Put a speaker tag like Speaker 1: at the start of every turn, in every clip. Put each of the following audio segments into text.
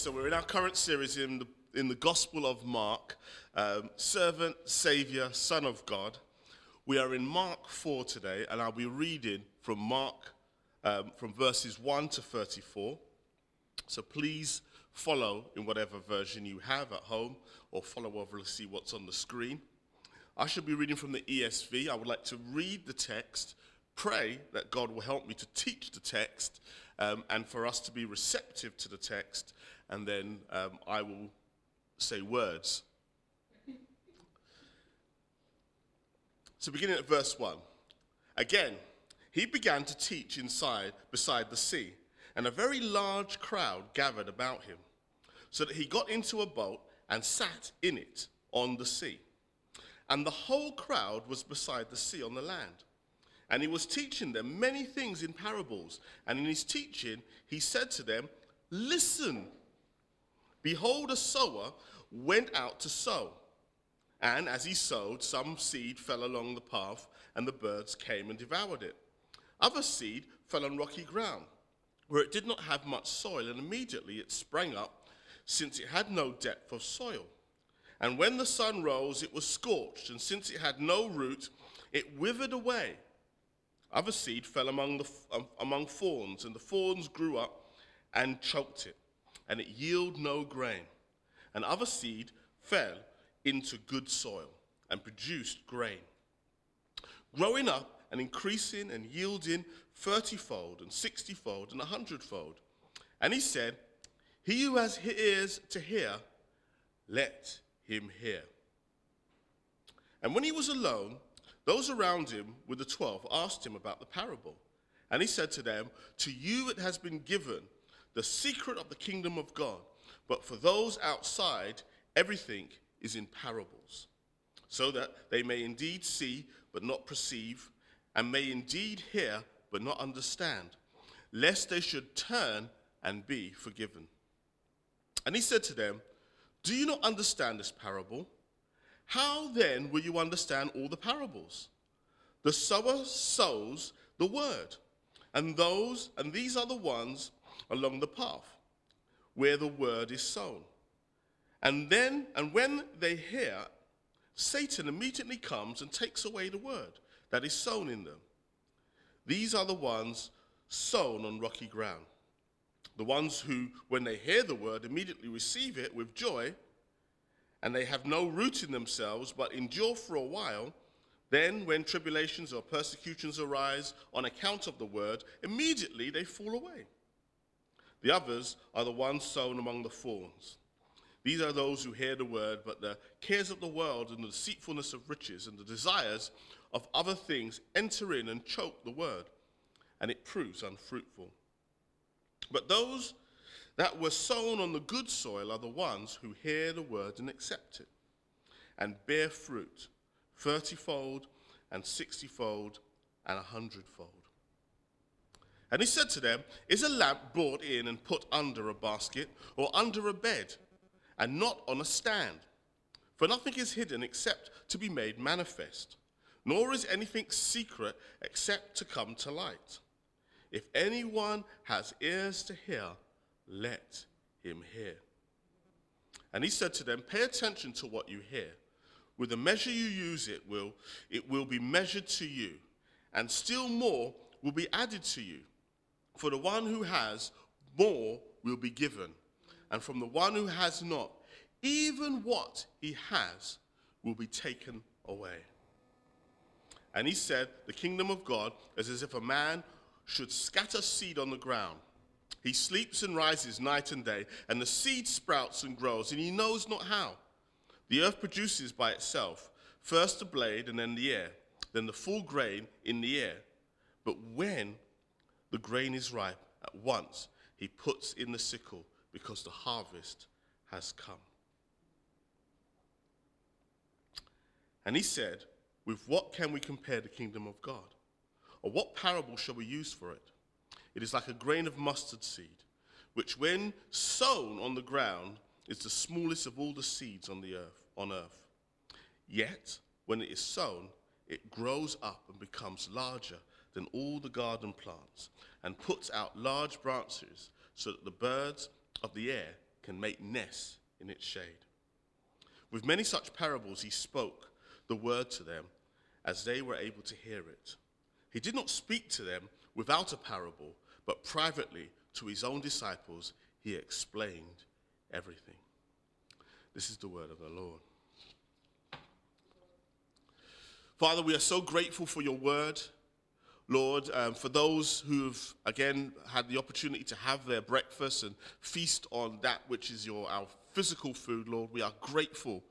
Speaker 1: so we're in our current series in the, in the Gospel of Mark, um, Servant, Saviour, Son of God. We are in Mark 4 today, and I'll be reading from Mark um, from verses 1 to 34. So please follow in whatever version you have at home, or follow over to see what's on the screen. I should be reading from the ESV. I would like to read the text, pray that God will help me to teach the text, um, and for us to be receptive to the text, and then um, I will say words. So, beginning at verse 1. Again, he began to teach inside, beside the sea, and a very large crowd gathered about him, so that he got into a boat and sat in it on the sea. And the whole crowd was beside the sea on the land. And he was teaching them many things in parables. And in his teaching, he said to them, Listen, behold, a sower went out to sow. And as he sowed, some seed fell along the path, and the birds came and devoured it. Other seed fell on rocky ground, where it did not have much soil, and immediately it sprang up, since it had no depth of soil. And when the sun rose, it was scorched, and since it had no root, it withered away. Other seed fell among, the, um, among thorns, and the thorns grew up and choked it, and it yielded no grain. And other seed fell into good soil and produced grain, growing up and increasing and yielding thirtyfold and sixtyfold and a hundredfold. And he said, He who has ears to hear, let him hear. And when he was alone, those around him with the twelve asked him about the parable. And he said to them, To you it has been given the secret of the kingdom of God, but for those outside, everything is in parables, so that they may indeed see but not perceive, and may indeed hear but not understand, lest they should turn and be forgiven. And he said to them, Do you not understand this parable? How then will you understand all the parables? The sower sows the word, and those and these are the ones along the path where the word is sown. And then and when they hear, Satan immediately comes and takes away the word that is sown in them. These are the ones sown on rocky ground. The ones who, when they hear the word, immediately receive it with joy and they have no root in themselves, but endure for a while, then when tribulations or persecutions arise on account of the word, immediately they fall away. The others are the ones sown among the thorns. These are those who hear the word, but the cares of the world and the deceitfulness of riches and the desires of other things enter in and choke the word, and it proves unfruitful. But those that were sown on the good soil are the ones who hear the word and accept it, and bear fruit thirtyfold and sixtyfold and a hundredfold. And he said to them, Is a lamp brought in and put under a basket or under a bed, and not on a stand? For nothing is hidden except to be made manifest, nor is anything secret except to come to light. If anyone has ears to hear, let him hear. And he said to them, Pay attention to what you hear. With the measure you use it will it will be measured to you, and still more will be added to you. For the one who has, more will be given, and from the one who has not, even what he has will be taken away. And he said, The kingdom of God is as if a man should scatter seed on the ground. He sleeps and rises night and day, and the seed sprouts and grows, and he knows not how. The earth produces by itself first the blade and then the ear, then the full grain in the ear. But when the grain is ripe, at once he puts in the sickle because the harvest has come. And he said, With what can we compare the kingdom of God? Or what parable shall we use for it? It is like a grain of mustard seed, which when sown on the ground is the smallest of all the seeds on the earth on earth. Yet when it is sown, it grows up and becomes larger than all the garden plants and puts out large branches so that the birds of the air can make nests in its shade. With many such parables, he spoke the word to them as they were able to hear it. He did not speak to them without a parable, but privately to his own disciples, he explained everything. This is the word of the Lord. Father, we are so grateful for your word. Lord, um, for those who've again had the opportunity to have their breakfast and feast on that which is your our physical food, Lord, we are grateful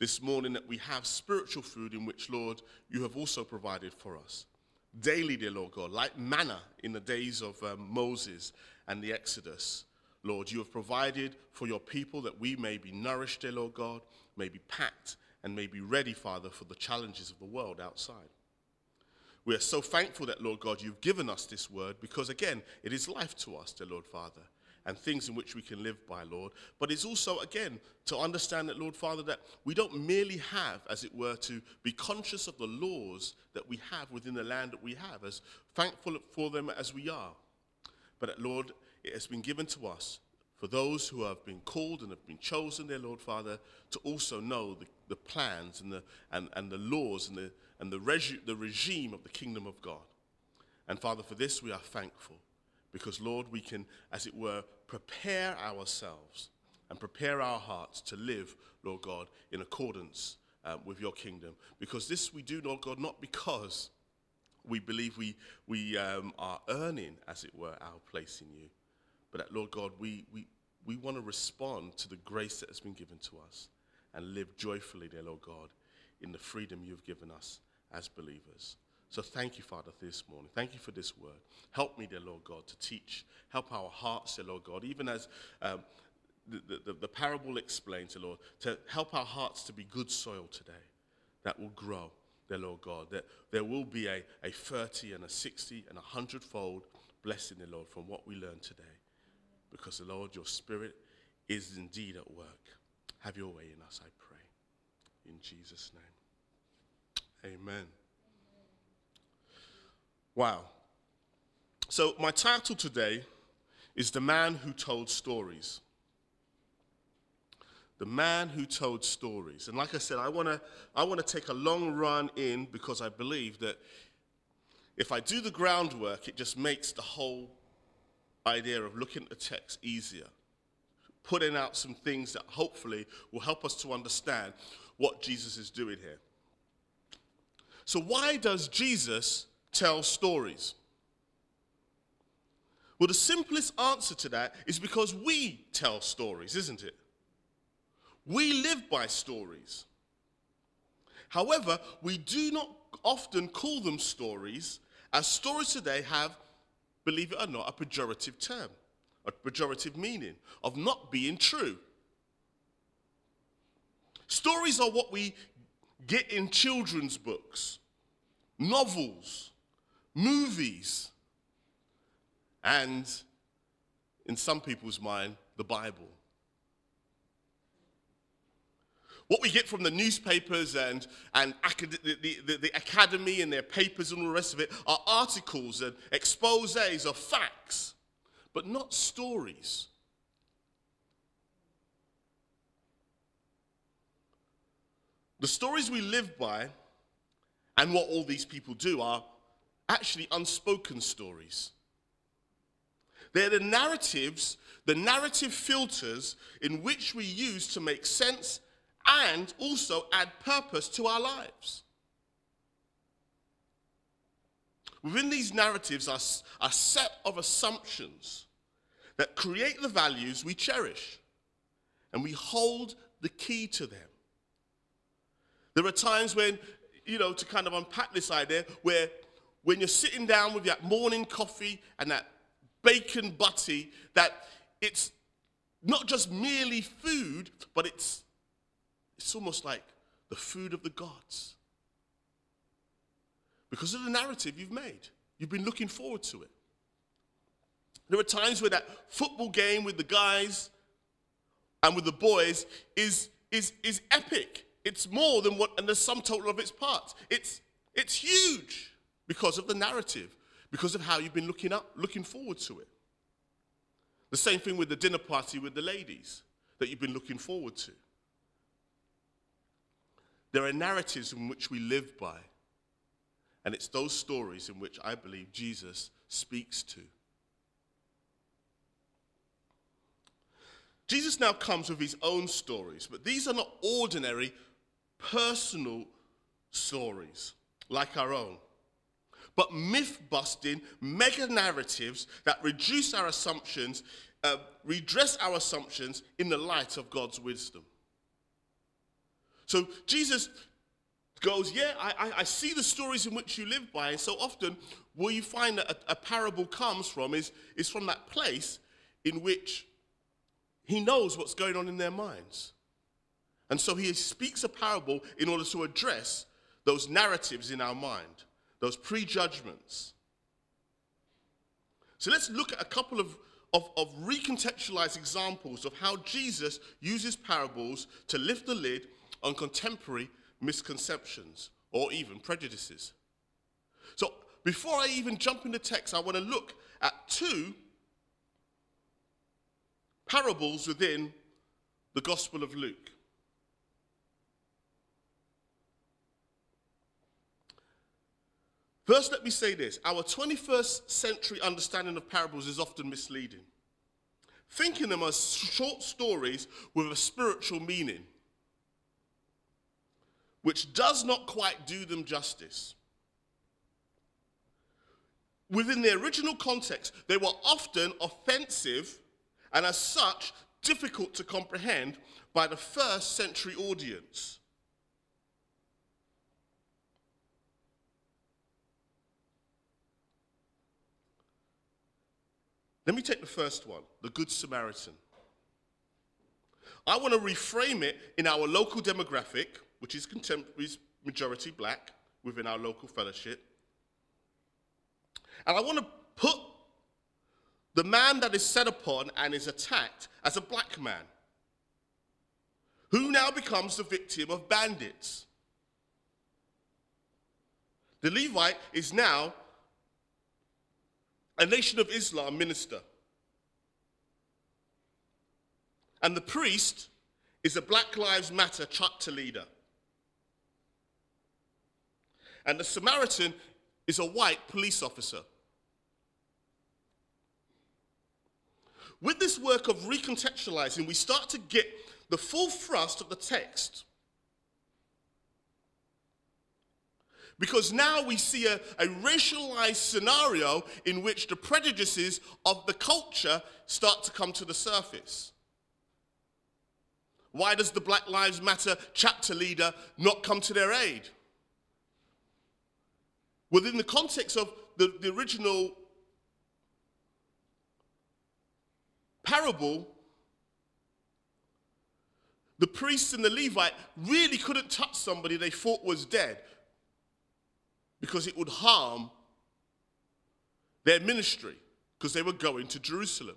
Speaker 1: this morning that we have spiritual food in which, Lord, you have also provided for us. Daily, dear Lord God, like manna in the days of um, Moses and the Exodus. Lord, you have provided for your people that we may be nourished, dear Lord God, may be packed, and may be ready, Father, for the challenges of the world outside. We are so thankful that, Lord God, you've given us this word because, again, it is life to us, dear Lord Father, and things in which we can live by, Lord. But it's also, again, to understand that, Lord Father, that we don't merely have, as it were, to be conscious of the laws that we have within the land that we have, as thankful for them as we are. But, that, Lord, it has been given to us for those who have been called and have been chosen, dear Lord Father, to also know the, the plans and the, and, and the laws and, the, and the, the regime of the kingdom of God. And Father, for this we are thankful because, Lord, we can, as it were, prepare ourselves and prepare our hearts to live, Lord God, in accordance uh, with your kingdom. Because this we do, Lord God, not because we believe we, we um, are earning, as it were, our place in you but that, Lord God, we, we, we want to respond to the grace that has been given to us and live joyfully, dear Lord God, in the freedom you've given us as believers. So thank you, Father, this morning. Thank you for this word. Help me, dear Lord God, to teach. Help our hearts, dear Lord God, even as um, the, the, the parable explains, dear Lord, to help our hearts to be good soil today that will grow, dear Lord God, that there will be a, a 30 and a 60 and a hundredfold blessing, dear Lord, from what we learn today because, the Lord, your Spirit is indeed at work. Have your way in us, I pray. In Jesus' name. Amen. Wow. So, my title today is The Man Who Told Stories. The Man Who Told Stories. And like I said, I want to I wanna take a long run in because I believe that if I do the groundwork, it just makes the whole idea of looking at the text easier, putting out some things that hopefully will help us to understand what Jesus is doing here. So, why does Jesus tell stories? Well, the simplest answer to that is because we tell stories, isn't it? We live by stories. However, we do not often call them stories, as stories today have believe it or not, a pejorative term, a pejorative meaning of not being true. Stories are what we get in children's books, novels, movies, and in some people's mind, the Bible. What we get from the newspapers and, and acad- the, the, the, academy and their papers and all the rest of it are articles and exposes of facts, but not stories. The stories we live by and what all these people do are actually unspoken stories. They're the narratives, the narrative filters in which we use to make sense and also add purpose to our lives. Within these narratives are a set of assumptions that create the values we cherish, and we hold the key to them. There are times when, you know, to kind of unpack this idea, where when you're sitting down with that morning coffee and that bacon butty, that it's not just merely food, but it's it's almost like the food of the gods. Because of the narrative you've made, you've been looking forward to it. There are times where that football game with the guys and with the boys is, is, is epic. It's more than what, and the sum total of its parts. It's, it's huge because of the narrative, because of how you've been looking up, looking forward to it. The same thing with the dinner party with the ladies. that you've been looking forward to. There are narratives in which we live by, and it's those stories in which I believe Jesus speaks to. Jesus now comes with his own stories, but these are not ordinary personal stories like our own, but myth busting mega narratives that reduce our assumptions, uh, redress our assumptions in the light of God's wisdom. So Jesus goes, Yeah, I, I, see the stories in which you live by. And so often, where you find that a, a parable comes from is, is from that place in which he knows what's going on in their minds. And so he speaks a parable in order to address those narratives in our mind, those prejudgments. So let's look at a couple of, of, of recontextualized examples of how Jesus uses parables to lift the lid on contemporary misconceptions or even prejudices. So before I even jump into text, I want to look at two parables within the Gospel of Luke. First, let me say this our 21st century understanding of parables is often misleading. Thinking them as short stories with a spiritual meaning, which does not quite do them justice. Within the original context, they were often offensive and as such, difficult to comprehend by the first century audience. Let me take the first one the Good Samaritan. I want to reframe it in our local demographic, which is contemporary majority black within our local fellowship. And I want to put the man that is set upon and is attacked as a black man, who now becomes the victim of bandits. The Levite is now a Nation of Islam minister. And the priest is a Black Lives Matter chapter leader. And the Samaritan is a white police officer. With this work of recontextualizing, we start to get the full thrust of the text. Because now we see a, a, racialized scenario in which the prejudices of the culture start to come to the surface. Why does the Black Lives Matter chapter leader not come to their aid? Within the context of the, the original parable, the priest and the Levite really couldn't touch somebody they thought was dead because it would harm their ministry because they were going to Jerusalem.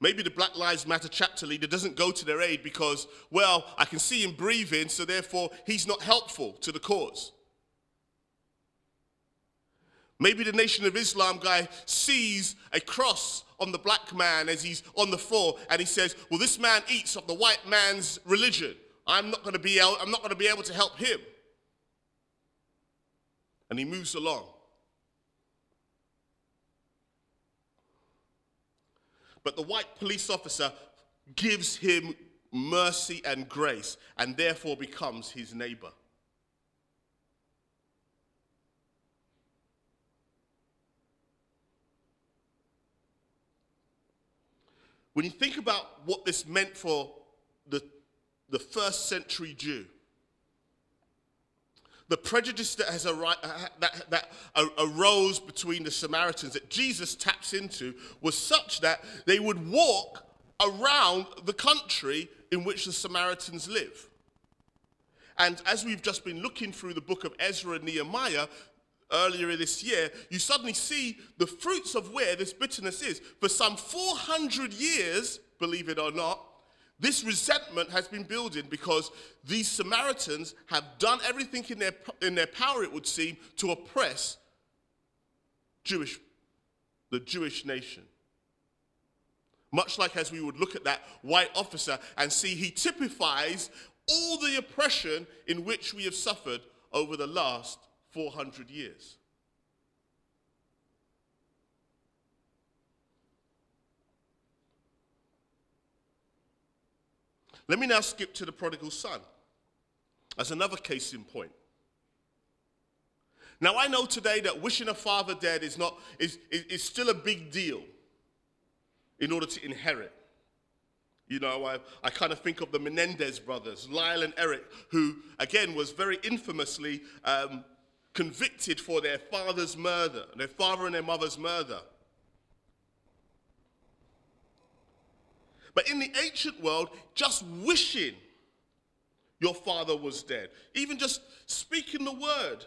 Speaker 1: Maybe the Black Lives Matter chapter leader doesn't go to their aid because, well, I can see him breathing, so therefore he's not helpful to the cause. Maybe the Nation of Islam guy sees a cross on the black man as he's on the floor and he says, Well, this man eats of the white man's religion. I'm not going to be able, I'm not going to be able to help him. And he moves along. But the white police officer gives him mercy and grace and therefore becomes his neighbor. When you think about what this meant for the, the first century Jew, the prejudice that, has ar- uh, that, that arose between the Samaritans that Jesus taps into was such that they would walk around the country in which the Samaritans live. And as we've just been looking through the book of Ezra and Nehemiah, earlier this year, you suddenly see the fruits of where this bitterness is. For some 400 years, believe it or not, this resentment has been building because these Samaritans have done everything in their, in their power, it would seem, to oppress Jewish, the Jewish nation. Much like as we would look at that white officer and see he typifies all the oppression in which we have suffered over the last 400 years. Let me now skip to the prodigal son as another case in point. Now, I know today that wishing a father dead is, not, is, is, is still a big deal in order to inherit. You know, I, I kind of think of the Menendez brothers, Lyle and Eric, who, again, was very infamously um, convicted for their father's murder, their father and their mother's murder. But in the ancient world, just wishing your father was dead, even just speaking the word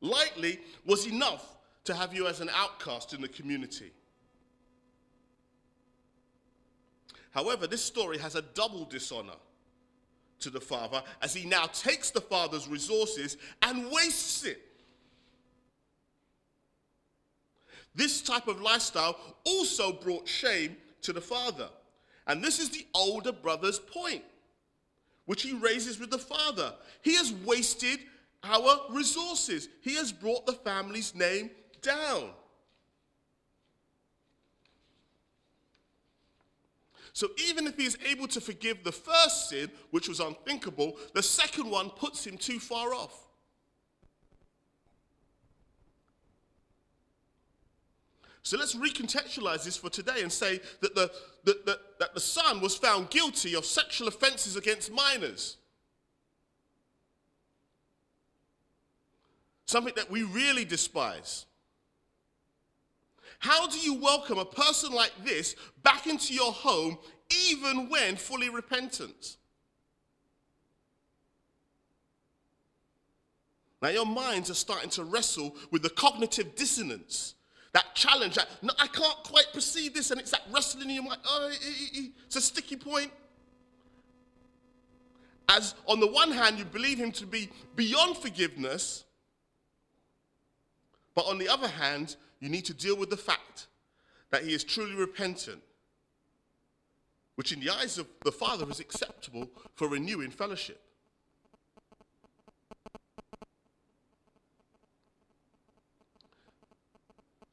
Speaker 1: lightly, was enough to have you as an outcast in the community. However, this story has a double dishonor to the father as he now takes the father's resources and wastes it. This type of lifestyle also brought shame to the father. And this is the older brother's point, which he raises with the father. He has wasted our resources, he has brought the family's name down. So even if he is able to forgive the first sin, which was unthinkable, the second one puts him too far off. So let's recontextualize this for today and say that the, that, that, that the son was found guilty of sexual offenses against minors. Something that we really despise. How do you welcome a person like this back into your home even when fully repentant? Now, your minds are starting to wrestle with the cognitive dissonance that challenge, that, no, I can't quite perceive this, and it's that wrestling in your mind. Oh, it's a sticky point. As on the one hand, you believe him to be beyond forgiveness, but on the other hand, you need to deal with the fact that he is truly repentant, which in the eyes of the Father is acceptable for renewing fellowship.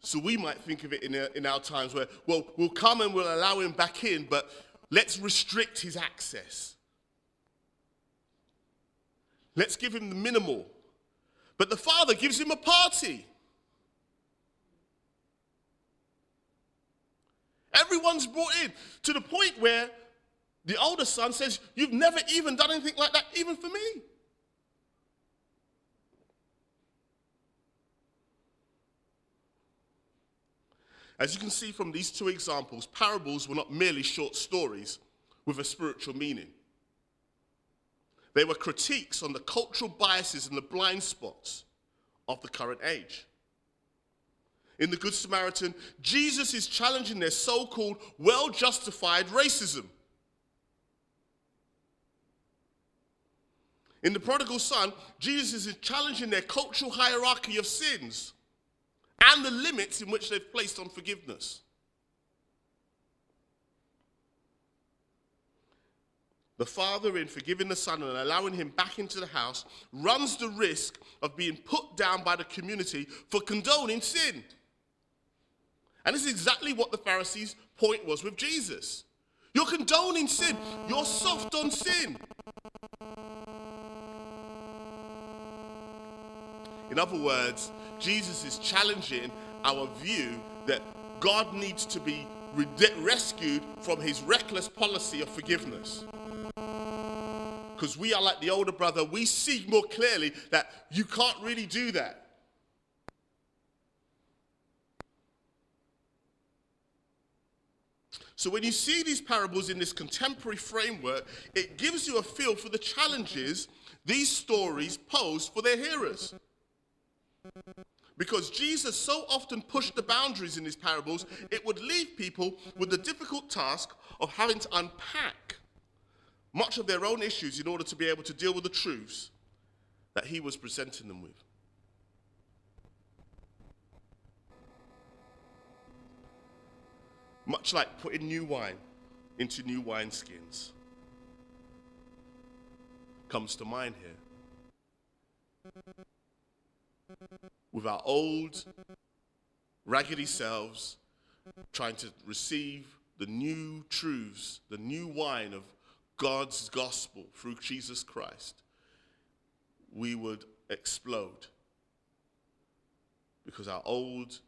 Speaker 1: So we might think of it in, a, in our times where, well, we'll come and we'll allow him back in, but let's restrict his access. Let's give him the minimal. But the father gives him a party. Everyone's brought in to the point where the older son says, You've never even done anything like that, even for me. As you can see from these two examples, parables were not merely short stories with a spiritual meaning. They were critiques on the cultural biases and the blind spots of the current age. In the Good Samaritan, Jesus is challenging their so called well justified racism. In the prodigal son, Jesus is challenging their cultural hierarchy of sins and the limits in which they've placed on forgiveness. The father, in forgiving the son and allowing him back into the house, runs the risk of being put down by the community for condoning sin. And this is exactly what the Pharisees' point was with Jesus. You're condoning sin, you're soft on sin. In other words, Jesus is challenging our view that God needs to be rescued from his reckless policy of forgiveness. Because we are like the older brother, we see more clearly that you can't really do that. So, when you see these parables in this contemporary framework, it gives you a feel for the challenges these stories pose for their hearers. Because Jesus so often pushed the boundaries in his parables, it would leave people with the difficult task of having to unpack much of their own issues in order to be able to deal with the truths that he was presenting them with. much like putting new wine into new wineskins, comes to mind here. With our old, raggedy selves trying to receive the new truths, the new wine of God's gospel through Jesus Christ, we would explode because our old,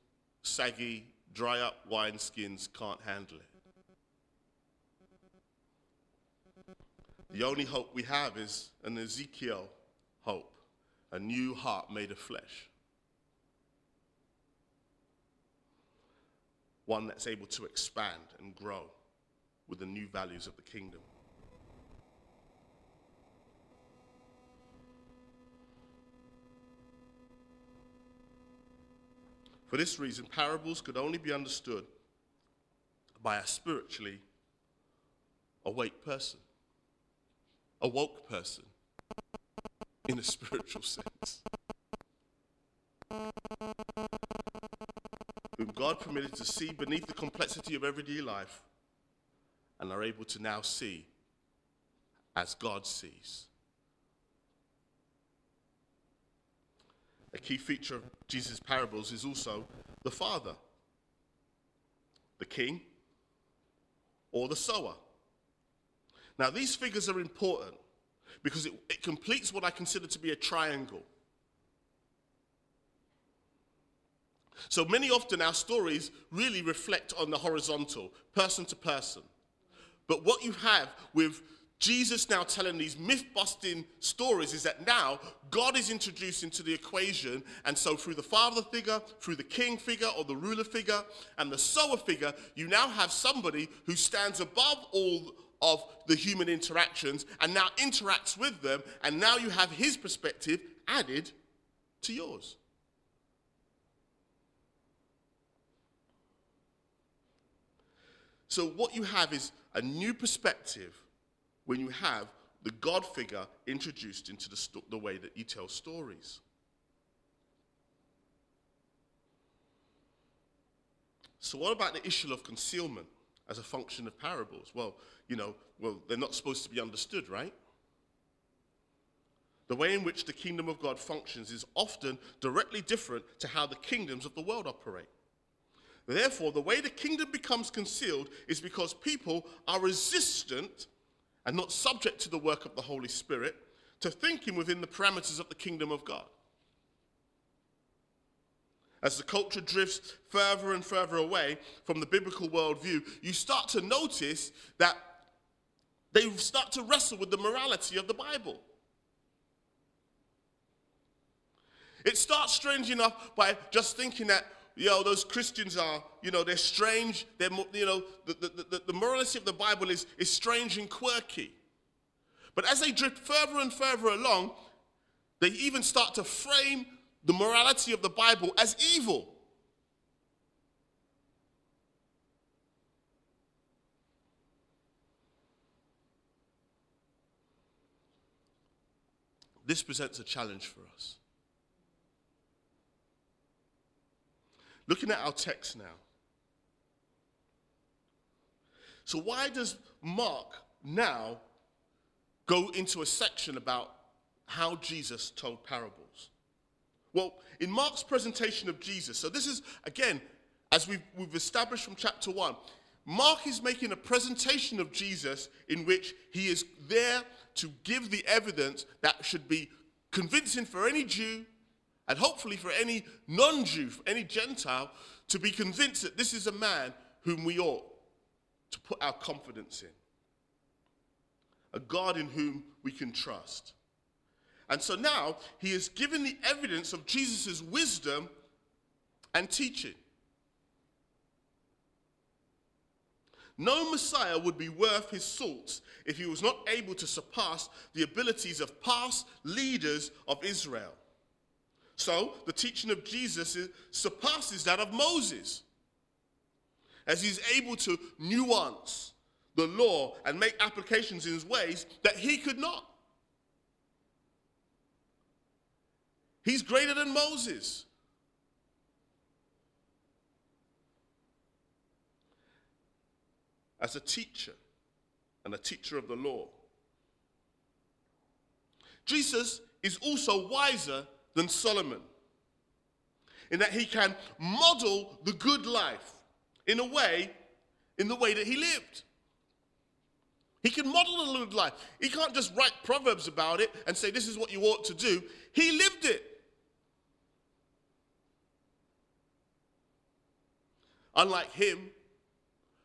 Speaker 1: saggy, dry up wineskins can't handle it. The only hope we have is an Ezekiel hope, a new heart made of flesh. One that's able to expand and grow with the new values of the kingdom. For this reason, parables could only be understood by a spiritually awake person, a woke person, in a spiritual sense. Whom God permitted to see beneath the complexity of everyday life and are able to now see as God sees. A key feature of Jesus' parables is also the father, the king, or the sower. Now, these figures are important because it, it completes what I consider to be a triangle. So many often our stories really reflect on the horizontal, person to person. But what you have with Jesus now telling these myth busting stories is that now God is introduced into the equation. And so, through the father figure, through the king figure or the ruler figure, and the sower figure, you now have somebody who stands above all of the human interactions and now interacts with them. And now you have his perspective added to yours. So, what you have is a new perspective when you have the God figure introduced into the, sto- the way that you tell stories. So, what about the issue of concealment as a function of parables? Well, you know, well, they're not supposed to be understood, right? The way in which the kingdom of God functions is often directly different to how the kingdoms of the world operate. Therefore, the way the kingdom becomes concealed is because people are resistant and not subject to the work of the Holy Spirit, to thinking within the parameters of the kingdom of God. As the culture drifts further and further away from the biblical worldview, you start to notice that they start to wrestle with the morality of the Bible. It starts strange enough by just thinking that you know, those Christians are, you know, they're strange. They're, you know, the, the, the, the morality of the Bible is, is strange and quirky. But as they drift further and further along, they even start to frame the morality of the Bible as evil. This presents a challenge for us. Looking at our text now. So, why does Mark now go into a section about how Jesus told parables? Well, in Mark's presentation of Jesus, so this is, again, as we've, we've established from chapter 1, Mark is making a presentation of Jesus in which he is there to give the evidence that should be convincing for any Jew and hopefully for any non Jew, any Gentile, to be convinced that this is a man whom we ought to put our confidence in, a God in whom we can trust. And so now he is given the evidence of Jesus' wisdom and teaching. No Messiah would be worth his salt if he was not able to surpass the abilities of past leaders of Israel. So the teaching of Jesus surpasses that of Moses, as he's able to nuance the law and make applications in his ways that he could not. He's greater than Moses. as a teacher and a teacher of the law. Jesus is also wiser than Solomon in that he can model the good life in a way, in the way that he lived. He can model the good life. He can't just write proverbs about it and say, this is what you ought to do. He lived it. Unlike him,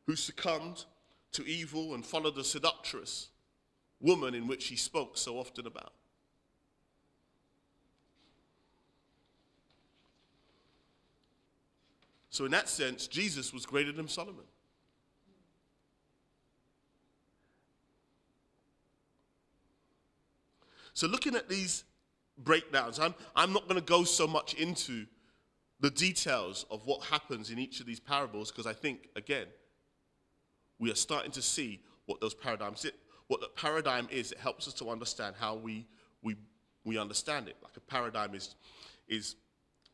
Speaker 1: who succumbed to evil and followed the seductress woman in which he spoke so often about. So, in that sense, Jesus was greater than Solomon. So, looking at these breakdowns, I'm, I'm not going to go so much into the details of what happens in each of these parables because I think, again, we are starting to see what those paradigms what the paradigm is. It helps us to understand how we, we, we understand it. Like a paradigm is, is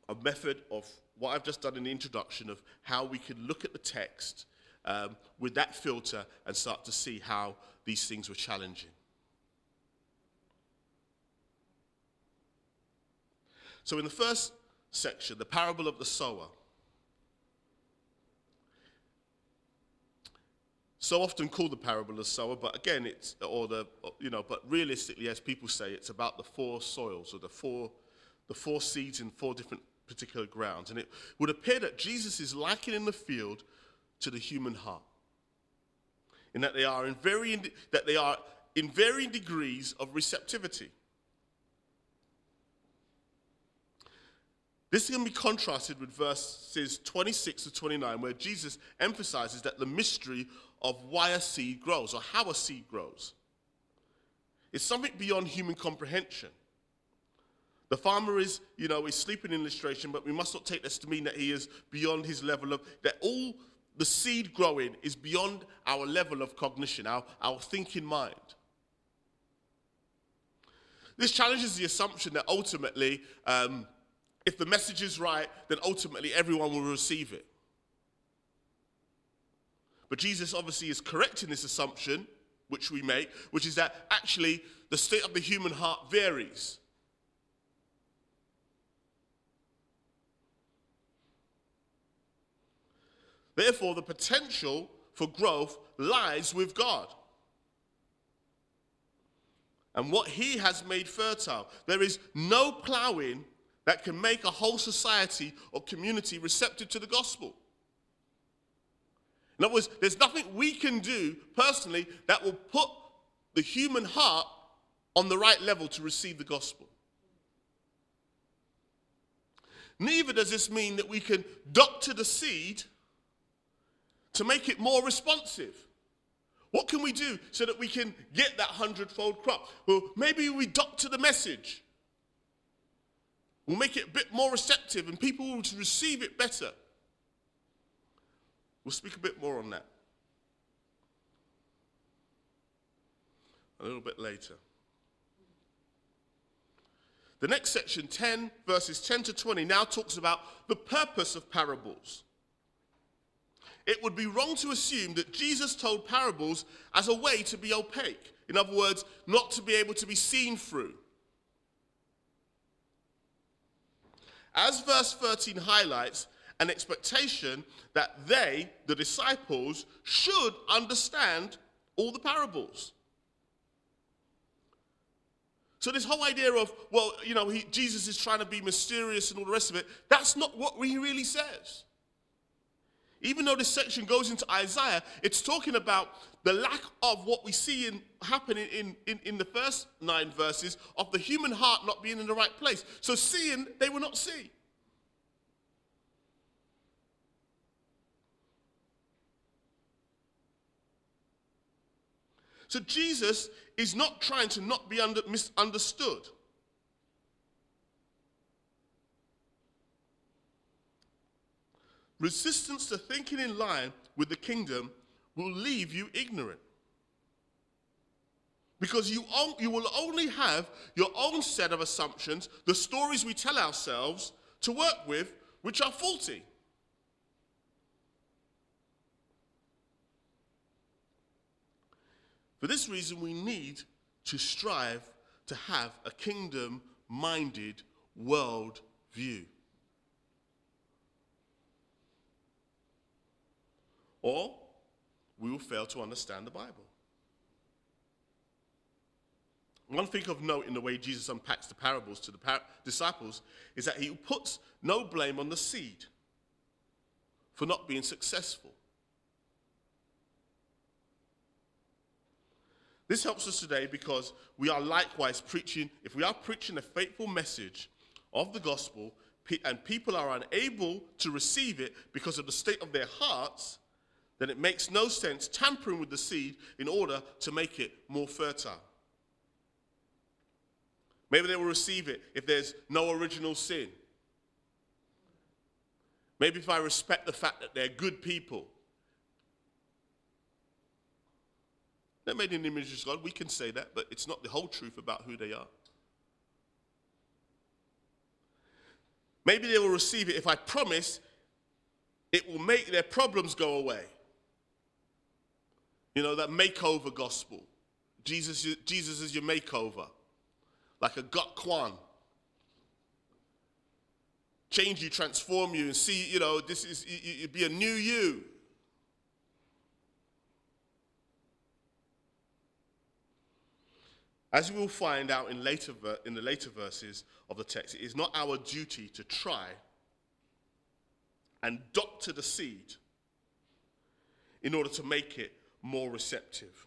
Speaker 1: a method of what I've just done in the introduction of how we can look at the text um, with that filter and start to see how these things were challenging. So, in the first section, the parable of the sower, so often called the parable of the sower, but again, it's, or the, you know, but realistically, as people say, it's about the four soils or the four, the four seeds in four different particular grounds. And it would appear that Jesus is likening the field to the human heart. In that they are in varying, that they are in varying degrees of receptivity. This can be contrasted with verses 26 to 29, where Jesus emphasizes that the mystery of why a seed grows or how a seed grows. It's something beyond human comprehension. The farmer is, you know, is sleeping in illustration, but we must not take this to mean that he is beyond his level of, that all the seed growing is beyond our level of cognition, our, our thinking mind. This challenges the assumption that ultimately, um, if the message is right, then ultimately everyone will receive it. But Jesus obviously is correcting this assumption, which we make, which is that actually the state of the human heart varies. Therefore, the potential for growth lies with God and what He has made fertile. There is no plowing that can make a whole society or community receptive to the gospel. In other words, there's nothing we can do personally that will put the human heart on the right level to receive the gospel. Neither does this mean that we can doctor the seed to make it more responsive. What can we do so that we can get that hundredfold crop? Well, maybe we doctor the message. We'll make it a bit more receptive and people will receive it better. We'll speak a bit more on that a little bit later. The next section, 10, verses 10 to 20, now talks about the purpose of parables. It would be wrong to assume that Jesus told parables as a way to be opaque. In other words, not to be able to be seen through. As verse 13 highlights, an expectation that they, the disciples, should understand all the parables. So, this whole idea of, well, you know, he, Jesus is trying to be mysterious and all the rest of it, that's not what he really says. Even though this section goes into Isaiah, it's talking about the lack of what we see in, happening in, in, in the first nine verses of the human heart not being in the right place. So, seeing, they will not see. So Jesus is not trying to not be under, misunderstood. Resistance to thinking in line with the kingdom will leave you ignorant. Because you, you will only have your own set of assumptions, the stories we tell ourselves, to work with, which are faulty. For this reason, we need to strive to have a kingdom minded world view. Or we will fail to understand the Bible. One thing of note in the way Jesus unpacks the parables to the par- disciples is that he puts no blame on the seed for not being successful. This helps us today because we are likewise preaching, if we are preaching a faithful message of the gospel and people are unable to receive it because of the state of their hearts, then it makes no sense tampering with the seed in order to make it more fertile. Maybe they will receive it if there's no original sin. Maybe if I respect the fact that they're good people. They're made in the image of God. We can say that, but it's not the whole truth about who they are. Maybe they will receive it if I promise it will make their problems go away. You know, that makeover gospel. Jesus, Jesus is your makeover like a gut kwan. Change you, transform you, and see, you know, this is, you, you be a new you. As we will find out in, later, in the later verses of the text, it is not our duty to try and doctor the seed in order to make it more receptive.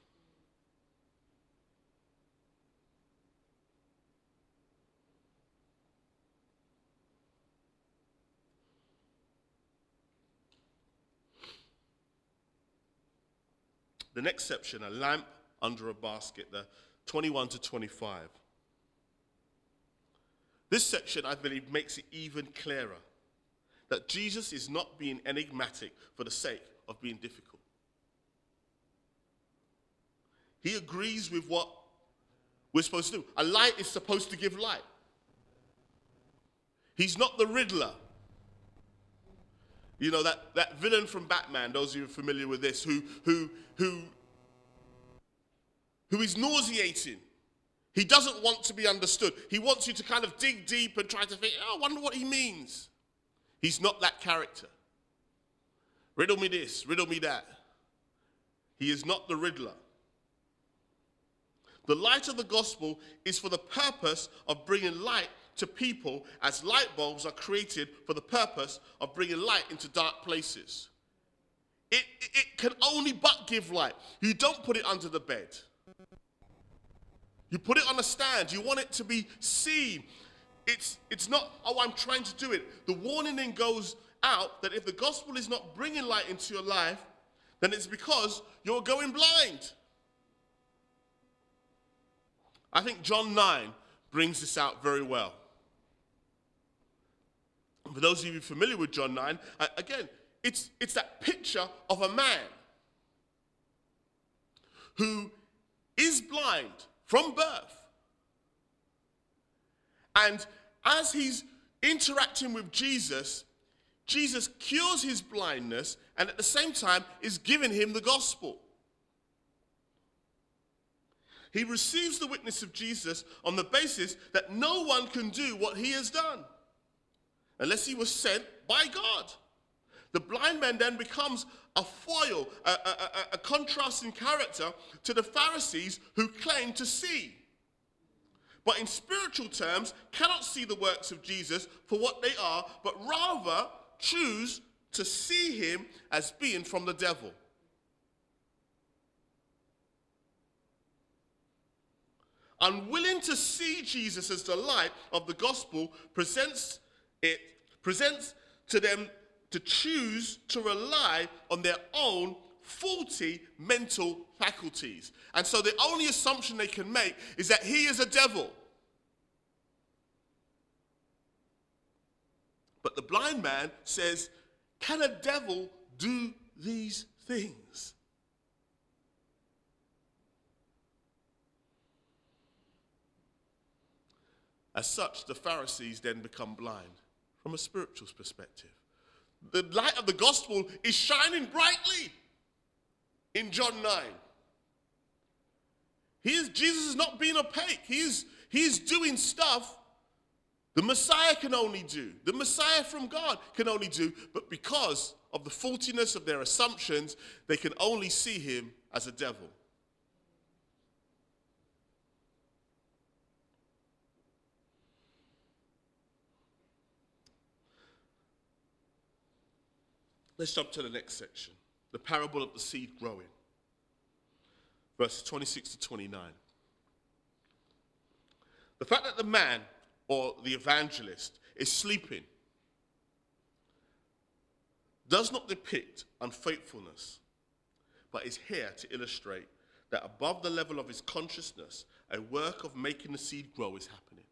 Speaker 1: The next section, a lamp under a basket, the 21 to 25. This section, I believe, makes it even clearer that Jesus is not being enigmatic for the sake of being difficult. He agrees with what we're supposed to do. A light is supposed to give light. He's not the Riddler. You know, that, that villain from Batman, those of you familiar with this, who, who, who, who is nauseating. He doesn't want to be understood. He wants you to kind of dig deep and try to think, oh, I wonder what he means. He's not that character. Riddle me this, riddle me that. He is not the riddler. The light of the gospel is for the purpose of bringing light to people as light bulbs are created for the purpose of bringing light into dark places. It, it can only but give light. You don't put it under the bed. You put it on a stand. You want it to be seen. It's, it's not, oh, I'm trying to do it. The warning then goes out that if the gospel is not bringing light into your life, then it's because you're going blind. I think John 9 brings this out very well. For those of you familiar with John 9, uh, again, it's, it's that picture of a man who is blind from birth. And as he's interacting with Jesus, Jesus cures his blindness and at the same time is giving him the gospel. He receives the witness of Jesus on the basis that no one can do what he has done unless he was sent by God. The blind man then becomes a foil, a, a, a, a contrasting character to the Pharisees who claim to see. But in spiritual terms, cannot see the works of Jesus for what they are, but rather choose to see him as being from the devil. Unwilling to see Jesus as the light of the gospel presents it presents to them to choose to rely on their own faulty mental faculties. And so the only assumption they can make is that he is a devil. But the blind man says, Can a devil do these things? As such, the Pharisees then become blind from a spiritual perspective. The light of the gospel is shining brightly in John 9. He is, Jesus is not being opaque. He's, he's doing stuff the Messiah can only do, the Messiah from God can only do, but because of the faultiness of their assumptions, they can only see him as a devil. Let's jump to the next section the parable of the seed growing, verses 26 to 29. The fact that the man or the evangelist is sleeping does not depict unfaithfulness, but is here to illustrate that above the level of his consciousness, a work of making the seed grow is happening.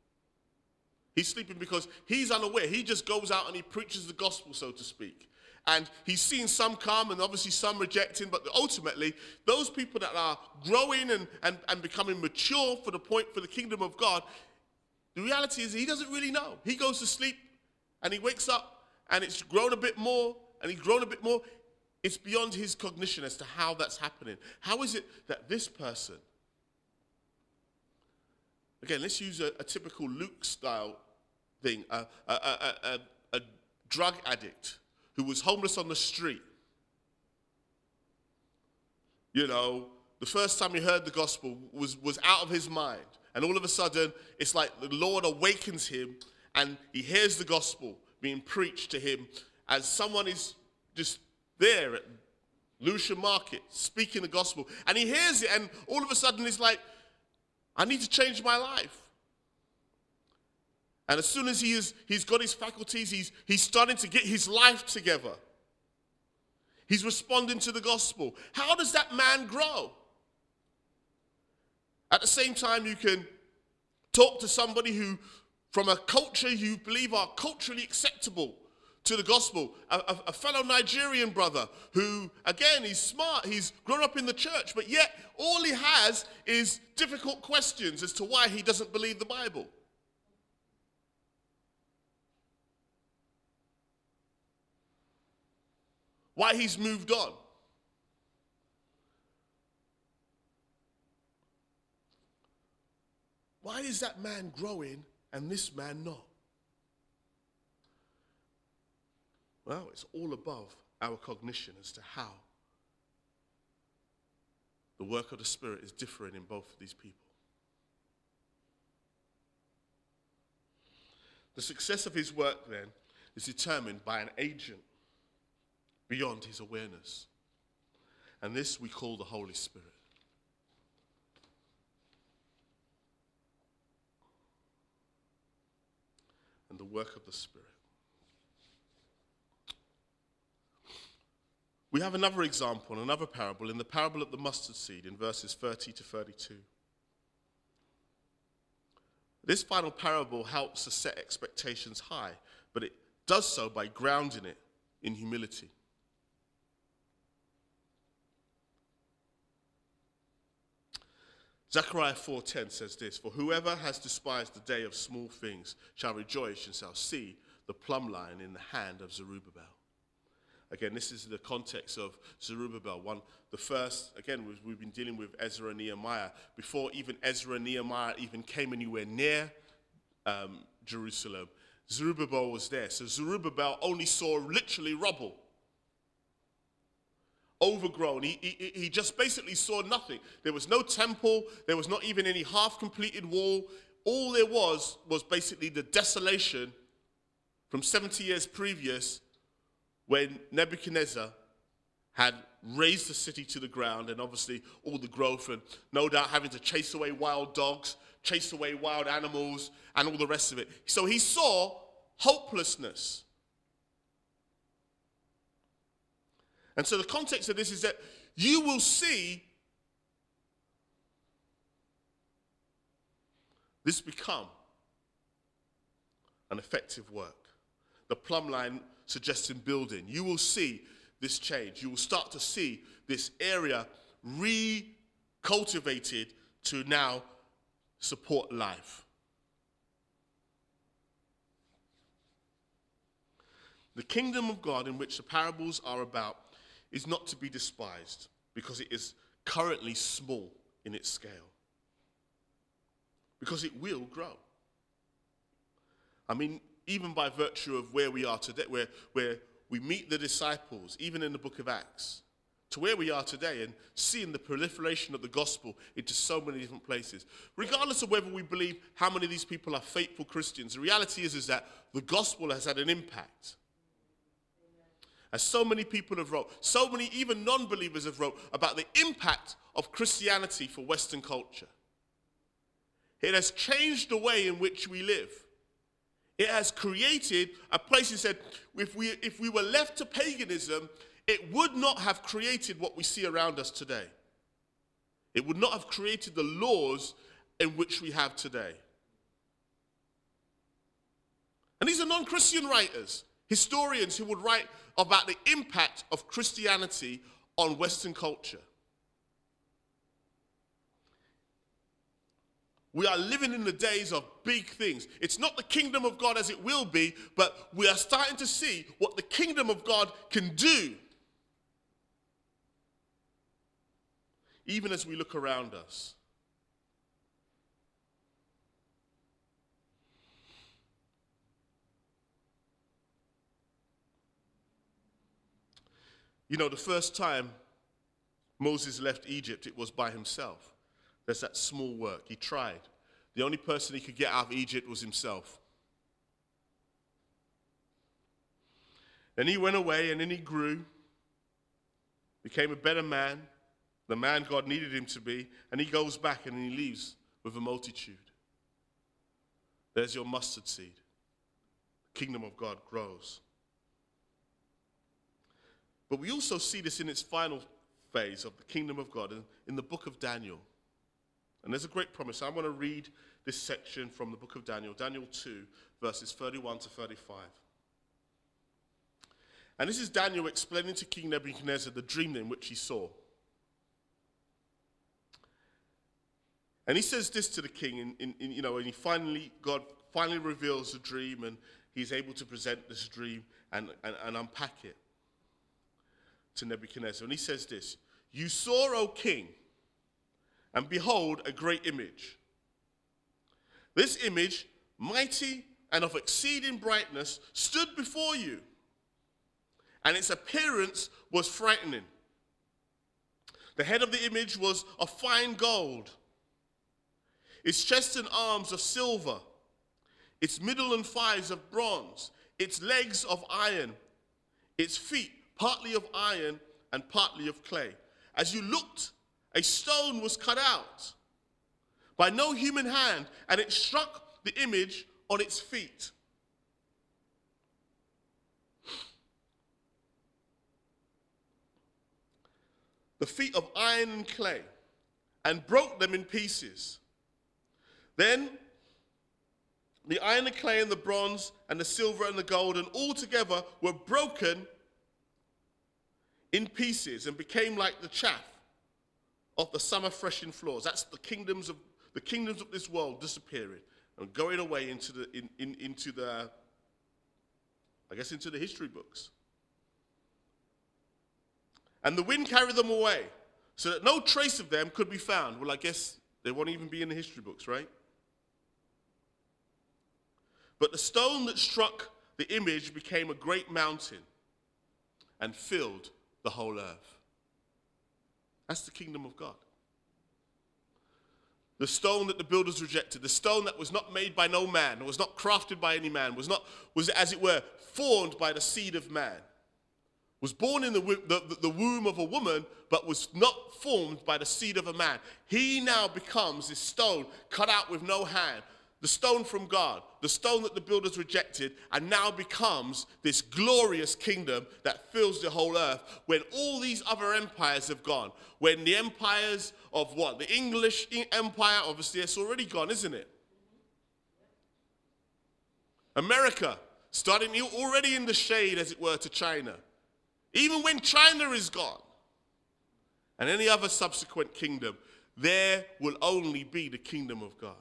Speaker 1: He's sleeping because he's unaware. He just goes out and he preaches the gospel, so to speak. And he's seen some come and obviously some rejecting, but ultimately, those people that are growing and, and, and becoming mature for the point for the kingdom of God, the reality is he doesn't really know. He goes to sleep and he wakes up and it's grown a bit more and he's grown a bit more. It's beyond his cognition as to how that's happening. How is it that this person, again, let's use a, a typical Luke style thing, a, a, a, a drug addict who was homeless on the street. You know, the first time he heard the gospel was, was out of his mind. And all of a sudden, it's like the Lord awakens him and he hears the gospel being preached to him as someone is just there at Lucia Market speaking the gospel. And he hears it, and all of a sudden, he's like, I need to change my life. And as soon as he is, he's got his faculties, he's, he's starting to get his life together. He's responding to the gospel. How does that man grow? At the same time, you can talk to somebody who, from a culture you believe are culturally acceptable to the gospel, a, a, a, fellow Nigerian brother who, again, he's smart, he's grown up in the church, but yet all he has is difficult questions as to why he doesn't believe the Bible. Why he's moved on. Why is that man growing and this man not? Well, it's all above our cognition as to how the work of the Spirit is differing in both of these people. The success of his work, then, is determined by an agent beyond his awareness. And this we call the Holy Spirit. And the work of the Spirit. We have another example, another parable in the parable of the mustard seed in verses 30 to 32. This final parable helps to set expectations high, but it does so by grounding it in humility. Zechariah 4:10 says this, "For whoever has despised the day of small things shall rejoice and shall see the plumb line in the hand of Zerubbabel." Again, this is the context of Zerubbabel. One, the first, again, we've, been dealing with Ezra and Nehemiah. Before even Ezra and Nehemiah even came anywhere near um, Jerusalem, Zerubbabel was there. So Zerubbabel only saw literally rubble overgrown. He, he, he just basically saw nothing. There was no temple, there was not even any half completed wall. All there was was basically the desolation from 70 years previous when Nebuchadnezzar had razed the city to the ground and obviously all the growth and no doubt having to chase away wild dogs, chase away wild animals, and all the rest of it. So he saw hopelessness. And so the context of this is that you will see this become an effective work. The plumb line suggesting building. You will see this change. You will start to see this area recultivated to now support life. The kingdom of God, in which the parables are about, is not to be despised because it is currently small in its scale. because it will grow. I mean, even by virtue of where we are today, where, where we meet the disciples, even in the book of Acts, to where we are today and seeing the proliferation of the gospel into so many different places. Regardless of whether we believe how many of these people are faithful Christians, the reality is, is that the gospel has had an impact. As so many people have wrote, so many even non-believers have wrote about the impact of Christianity for Western culture. It has changed the way in which we live. It has created a place, he said, if we, if we were left to paganism, it would not have created what we see around us today. It would not have created the laws in which we have today. And these are non Christian writers, historians who would write about the impact of Christianity on Western culture. We are living in the days of big things. It's not the kingdom of God as it will be, but we are starting to see what the kingdom of God can do even as we look around us. You know, the first time Moses left Egypt, it was by himself. There's that small work. He tried. The only person he could get out of Egypt was himself. And he went away and then he grew, became a better man, the man God needed him to be, and he goes back and he leaves with a multitude. There's your mustard seed. The kingdom of God grows. But we also see this in its final phase of the kingdom of God in, in the book of Daniel. And there's a great promise. I want to read this section from the book of Daniel, Daniel 2, verses 31 to 35. And this is Daniel explaining to King Nebuchadnezzar the dream in which he saw. And he says this to the king, in, in, in, you know, and he finally, God finally reveals the dream and he's able to present this dream and, and, and unpack it to Nebuchadnezzar. And he says this You saw, O king, and behold, a great image. This image, mighty and of exceeding brightness, stood before you, and its appearance was frightening. The head of the image was of fine gold its chest and arms of silver, its middle and thighs of bronze, its legs of iron, its feet partly of iron and partly of clay. As you looked, a stone was cut out by no human hand, and it struck the image on its feet. The feet of iron and clay, and broke them in pieces. Then the iron and clay and the bronze and the silver and the gold and all together were broken in pieces and became like the chaff of the summer threshing floors. That's the kingdoms of the kingdoms of this world disappearing and going away into the in, in, into the I guess into the history books. And the wind carried them away, so that no trace of them could be found. Well, I guess they won't even be in the history books, right? But the stone that struck the image became a great mountain and filled the whole earth. That's the kingdom of God. The stone that the builders rejected, the stone that was not made by no man, was not crafted by any man, was not, was as it were, formed by the seed of man, was born in the, the, the womb of a woman, but was not formed by the seed of a man. He now becomes this stone cut out with no hand, the stone from God, the stone that the builders rejected, and now becomes this glorious kingdom that fills the whole earth when all these other empires have gone. When the empires of what? The English empire, obviously, it's already gone, isn't it? America, starting already in the shade, as it were, to China. Even when China is gone, and any other subsequent kingdom, there will only be the kingdom of God.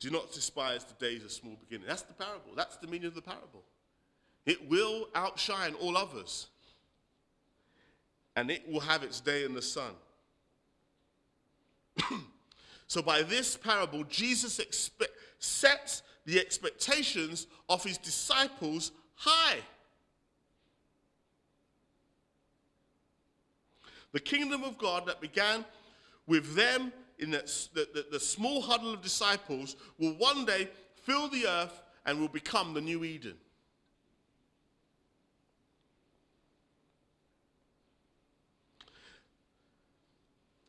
Speaker 1: Do not despise the days of small beginning. That's the parable. That's the meaning of the parable. It will outshine all others. And it will have its day in the sun. so, by this parable, Jesus expe- sets the expectations of his disciples high. The kingdom of God that began with them in the, the, the, small huddle of disciples will one day fill the earth and will become the new Eden.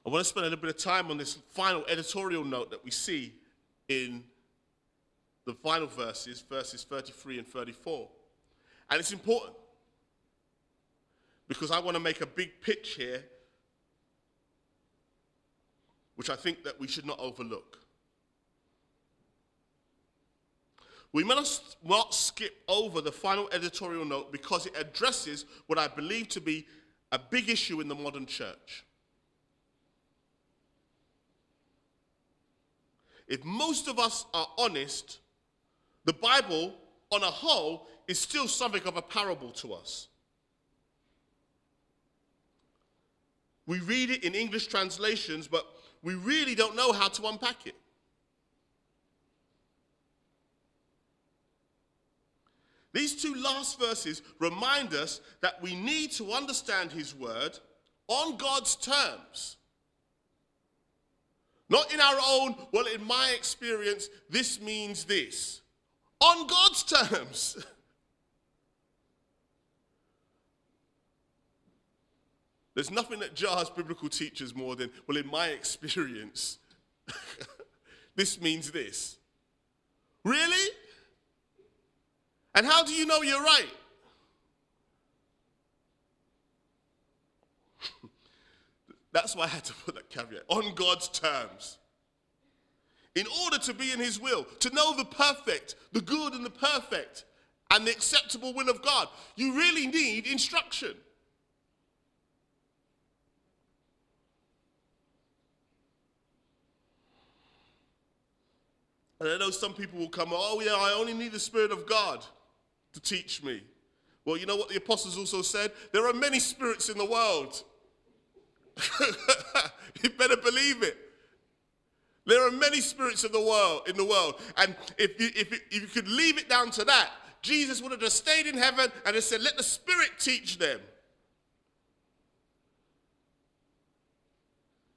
Speaker 1: I want to spend a little bit of time on this final editorial note that we see in the final verses, verses 33 and 34. And it's important because I want to make a big pitch here, which I think that we should not overlook. We must not skip over the final editorial note because it addresses what I believe to be a big issue in the modern church. If most of us are honest, the Bible, on a whole, is still something of a parable to us. We read it in English translations, but we really don't know how to unpack it. These two last verses remind us that we need to understand His word on God's terms. Not in our own, well, in my experience, this means this. On God's terms. There's nothing that jars biblical teachers more than, well, in my experience, this means this. Really? And how do you know you're right? That's why I had to put that caveat on God's terms. In order to be in His will, to know the perfect, the good and the perfect, and the acceptable will of God, you really need instruction. And I know some people will come, oh, yeah, I only need the Spirit of God to teach me. Well, you know what the apostles also said? There are many spirits in the world. you better believe it. There are many spirits in the world, in the world. And if you, if, if you could leave it down to that, Jesus would have just stayed in heaven and just said, let the Spirit teach them.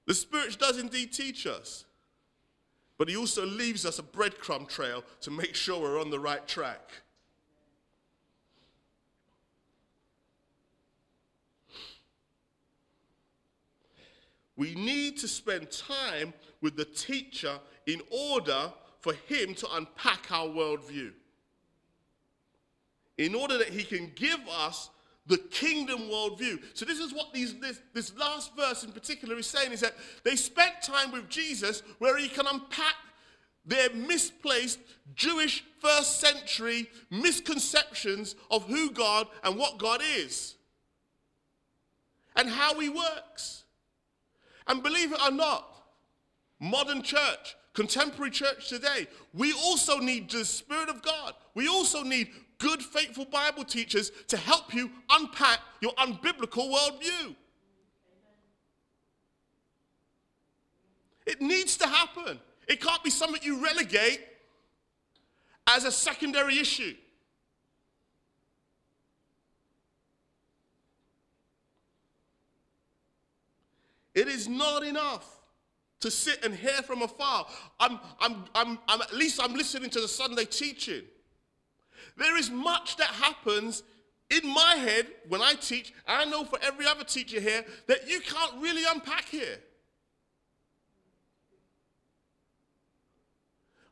Speaker 1: The Spirit does indeed teach us. But he also leaves us a breadcrumb trail to make sure we're on the right track. We need to spend time with the teacher in order for him to unpack our worldview. In order that he can give us the kingdom worldview. So this is what these, this, this last verse in particular is saying is that they spent time with Jesus where he can unpack their misplaced Jewish first century misconceptions of who God and what God is and how he works. And believe it or not, modern church, contemporary church today, we also need the Spirit of God. We also need good, faithful Bible teachers to help you unpack your unbiblical worldview. It needs to happen. It can't be something you relegate as a secondary issue. It is not enough to sit and hear from afar. I'm, I'm, I'm, I'm, at least I'm listening to the Sunday teaching. There is much that happens in my head when I teach, I know for every other teacher here, that you can't really unpack here.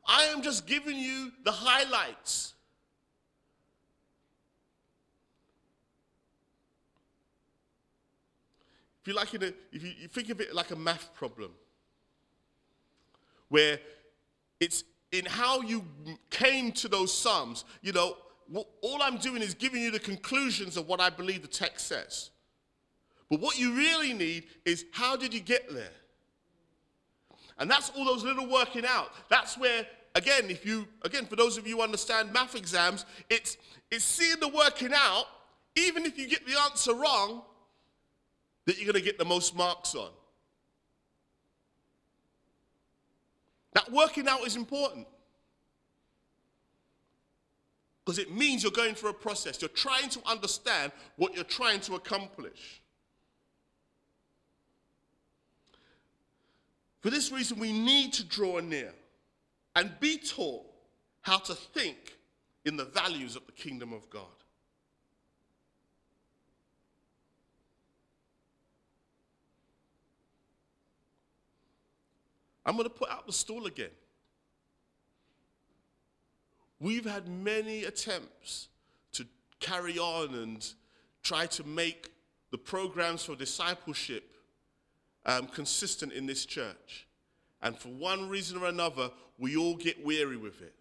Speaker 1: I am just giving you the highlights. If you like, a, if you think of it like a math problem, where it's in how you came to those sums, you know, all I'm doing is giving you the conclusions of what I believe the text says. But what you really need is how did you get there? And that's all those little working out. That's where, again, if you, again, for those of you who understand math exams, it's, it's seeing the working out, even if you get the answer wrong, that you're going to get the most marks on. That working out is important. Because it means you're going through a process. You're trying to understand what you're trying to accomplish. For this reason, we need to draw near and be taught how to think in the values of the kingdom of God. I'm going to put out the stool again. We've had many attempts to carry on and try to make the programs for discipleship um, consistent in this church. And for one reason or another, we all get weary with it.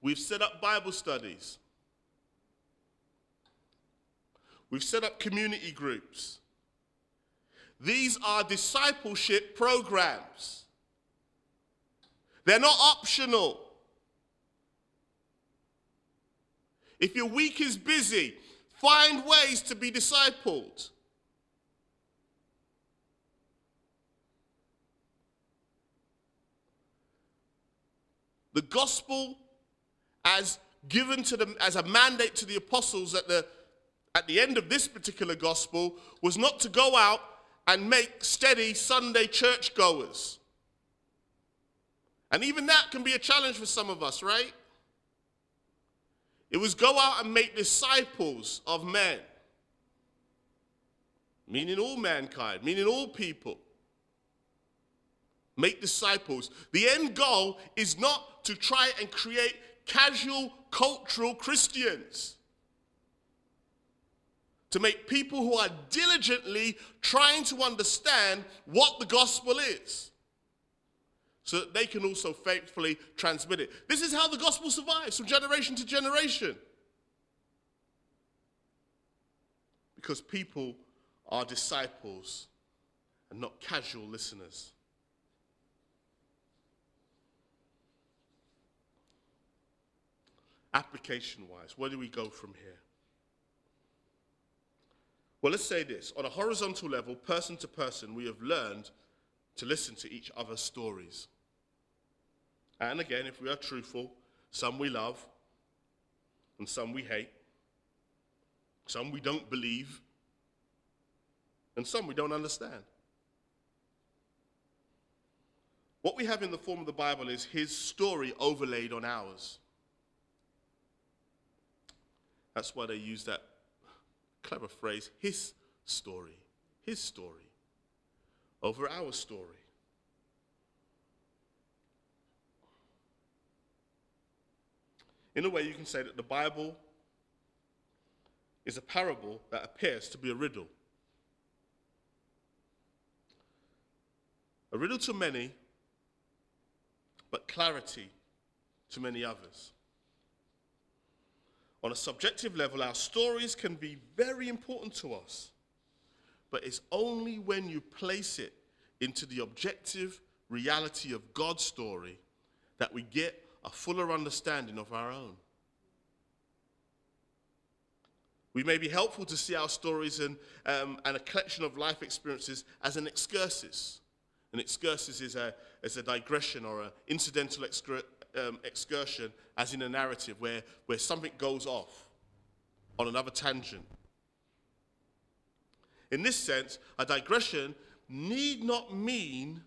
Speaker 1: We've set up Bible studies. We've set up community groups. These are discipleship programs. They're not optional. If your week is busy, find ways to be discipled. The gospel, as given to them as a mandate to the apostles at the at the end of this particular gospel was not to go out and make steady Sunday church goers. And even that can be a challenge for some of us, right? It was go out and make disciples of men, meaning all mankind, meaning all people. Make disciples. The end goal is not to try and create casual cultural Christians to make people who are diligently trying to understand what the gospel is so that they can also faithfully transmit it. This is how the gospel survives from generation to generation. Because people are disciples and not casual listeners. Application wise, where do we go from here? Well, let's say this on a horizontal level, person to person, we have learned to listen to each other's stories. And again, if we are truthful, some we love, and some we hate, some we don't believe, and some we don't understand. What we have in the form of the Bible is his story overlaid on ours. That's why they use that clever phrase, his story, his story over our story. In a way, you can say that the Bible is a parable that appears to be a riddle. A riddle to many, but clarity to many others. On a subjective level, our stories can be very important to us, but it's only when you place it into the objective reality of God's story that we get a fuller understanding of our own. We may be helpful to see our stories and, um, and a collection of life experiences as an excursus. An excursus is a, is a digression or an incidental excur- um, excursion as in a narrative where, where something goes off on another tangent. In this sense, a digression need not mean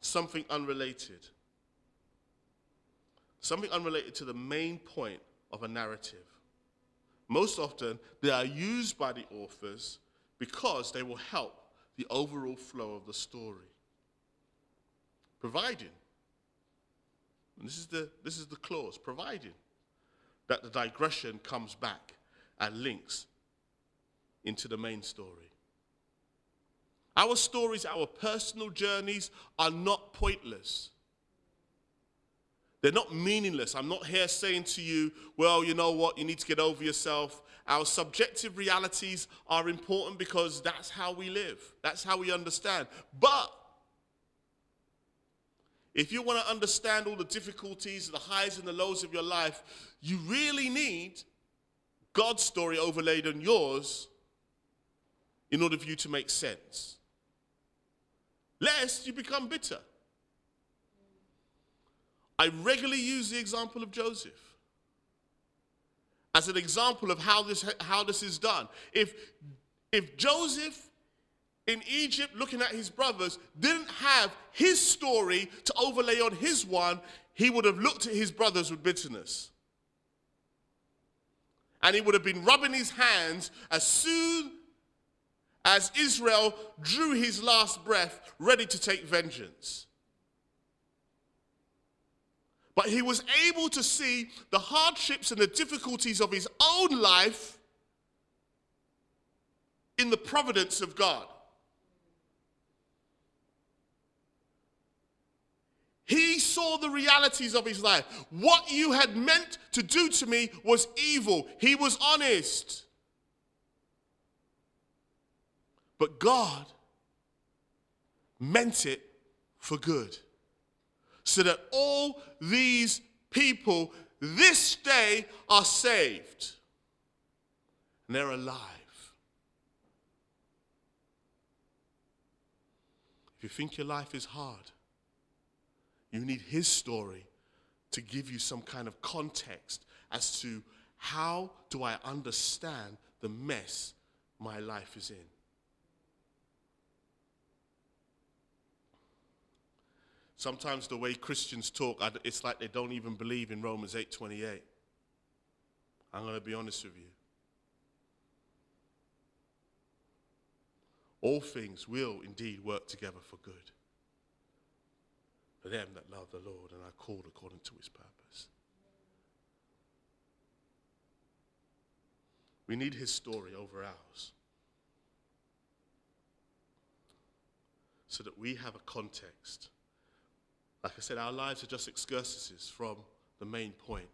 Speaker 1: something unrelated. Something unrelated to the main point of a narrative. Most often, they are used by the authors because they will help the overall flow of the story. Providing and this is the, this is the clause, providing that the digression comes back and links into the main story. Our stories, our personal journeys are not pointless. They're not meaningless. I'm not here saying to you, well, you know what, you need to get over yourself. Our subjective realities are important because that's how we live, that's how we understand. But if you want to understand all the difficulties, the highs and the lows of your life, you really need God's story overlaid on yours in order for you to make sense. Lest you become bitter. I regularly use the example of Joseph as an example of how this, how this is done. If, if Joseph in Egypt, looking at his brothers, didn't have his story to overlay on his one, he would have looked at his brothers with bitterness. And he would have been rubbing his hands as soon as Israel drew his last breath, ready to take vengeance. But he was able to see the hardships and the difficulties of his own life in the providence of God. He saw the realities of his life. What you had meant to do to me was evil. He was honest. But God meant it for good. So that all these people this day are saved. And they're alive. If you think your life is hard, you need his story to give you some kind of context as to how do I understand the mess my life is in. Sometimes the way Christians talk, it's like they don't even believe in Romans 8:28. I'm going to be honest with you. All things will indeed work together for good for them that love the Lord and are called according to his purpose. We need his story over ours. So that we have a context. Like I said, our lives are just excursuses from the main point.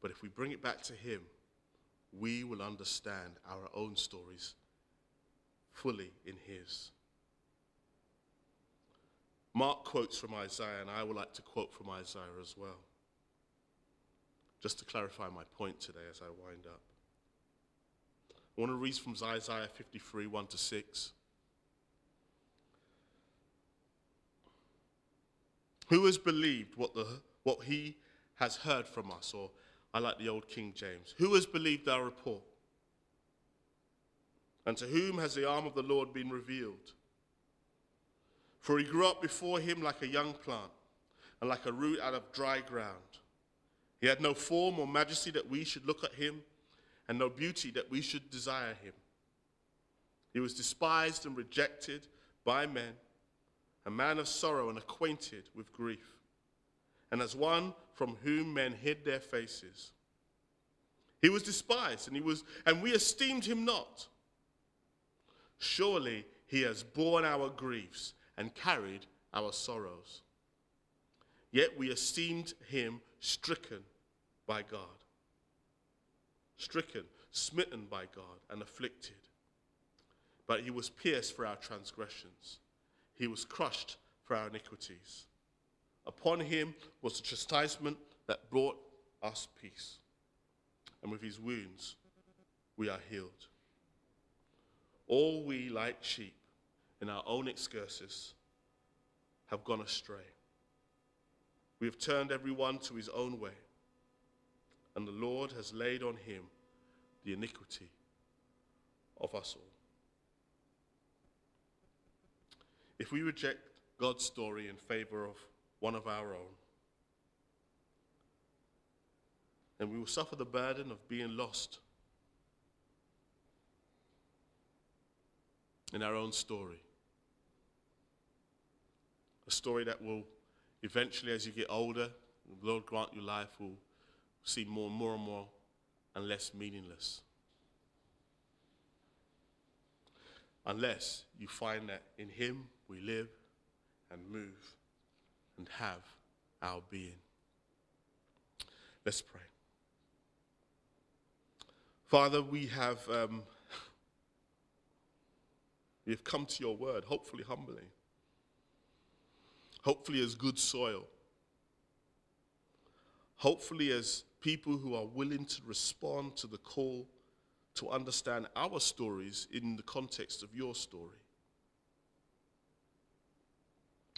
Speaker 1: But if we bring it back to him, we will understand our own stories fully in his. Mark quotes from Isaiah, and I would like to quote from Isaiah as well, just to clarify my point today as I wind up. I want to read from Isaiah 53 1 to 6. Who has believed what, the, what he has heard from us? Or I like the old King James. Who has believed our report? And to whom has the arm of the Lord been revealed? For he grew up before him like a young plant and like a root out of dry ground. He had no form or majesty that we should look at him, and no beauty that we should desire him. He was despised and rejected by men, a man of sorrow and acquainted with grief, and as one from whom men hid their faces. He was despised, and, he was, and we esteemed him not. Surely he has borne our griefs and carried our sorrows. Yet we esteemed him stricken by God, stricken, smitten by God, and afflicted. But he was pierced for our transgressions, he was crushed for our iniquities. Upon him was the chastisement that brought us peace. And with his wounds, we are healed. All we, like sheep, in our own excursus have gone astray. We have turned everyone to his own way, and the Lord has laid on him the iniquity of us all. If we reject God's story in favor of one of our own, then we will suffer the burden of being lost in our own story a story that will eventually, as you get older, Lord grant your life will seem more and more and more and less meaningless. Unless you find that in Him we live and move and have our being. Let's pray. Father, we have um, we have come to your word, hopefully humbly hopefully as good soil, hopefully as people who are willing to respond to the call to understand our stories in the context of your story.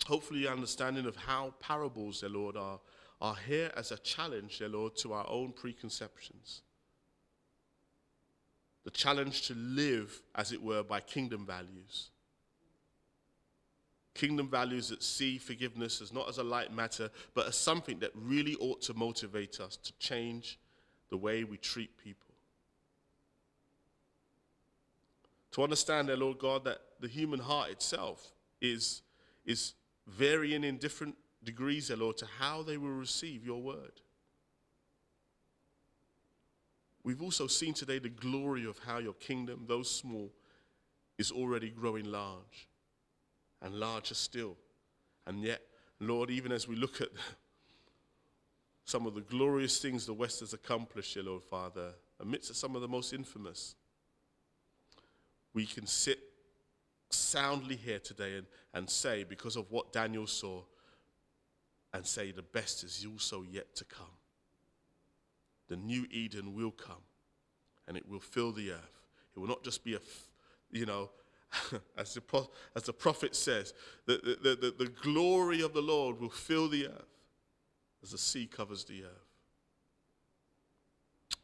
Speaker 1: Hopefully, your understanding of how parables, dear Lord, are, are here as a challenge, dear Lord, to our own preconceptions. The challenge to live, as it were, by kingdom values. Kingdom values that see forgiveness as not as a light matter, but as something that really ought to motivate us to change the way we treat people. To understand, dear Lord God, that the human heart itself is, is varying in different degrees, dear Lord, to how they will receive your word. We've also seen today the glory of how your kingdom, though small, is already growing large and larger still. And yet, Lord, even as we look at some of the glorious things the West has accomplished, dear Lord Father, amidst some of the most infamous, we can sit soundly here today and, and say, because of what Daniel saw, and say the best is also yet to come. The new Eden will come and it will fill the earth. It will not just be a, you know, as, the, as the prophet says, the, the, the, the glory of the Lord will fill the earth as the sea covers the earth.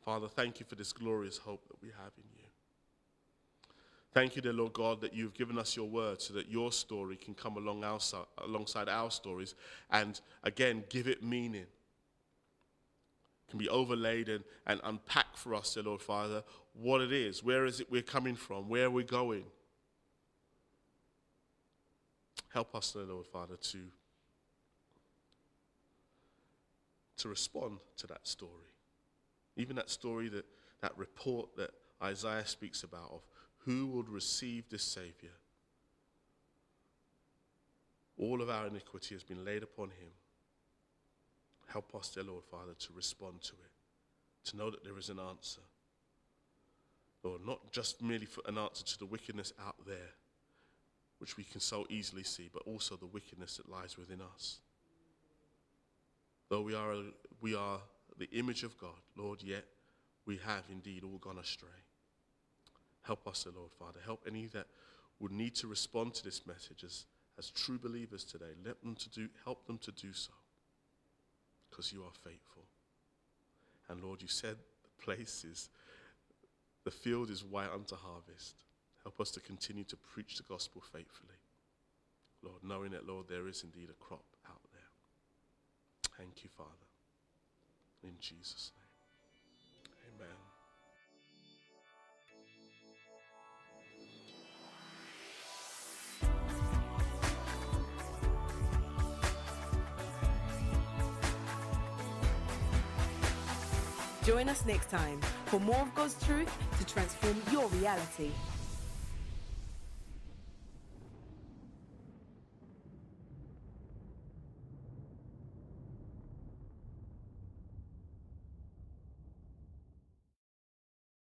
Speaker 1: Father, thank you for this glorious hope that we have in you. Thank you, dear Lord God, that you've given us your word so that your story can come along our, alongside our stories and again give it meaning. Can be overlaid and, and unpacked for us, dear Lord Father, what it is, where is it we're coming from, where are we're going. Help us, dear Lord Father, to, to respond to that story. Even that story, that, that report that Isaiah speaks about of who would receive this Savior. All of our iniquity has been laid upon him. Help us, dear Lord Father, to respond to it, to know that there is an answer. Lord, not just merely for an answer to the wickedness out there, which we can so easily see, but also the wickedness that lies within us. Though we are, we are the image of God, Lord, yet we have indeed all gone astray. Help us, O Lord Father. Help any that would need to respond to this message as, as true believers today. Let them to do, help them to do so because you are faithful. And Lord, you said the place is, the field is white unto harvest. Help us to continue to preach the gospel faithfully. Lord, knowing that, Lord, there is indeed a crop out there. Thank you, Father. In Jesus' name. Amen.
Speaker 2: Join us next time for more of God's truth to transform your reality.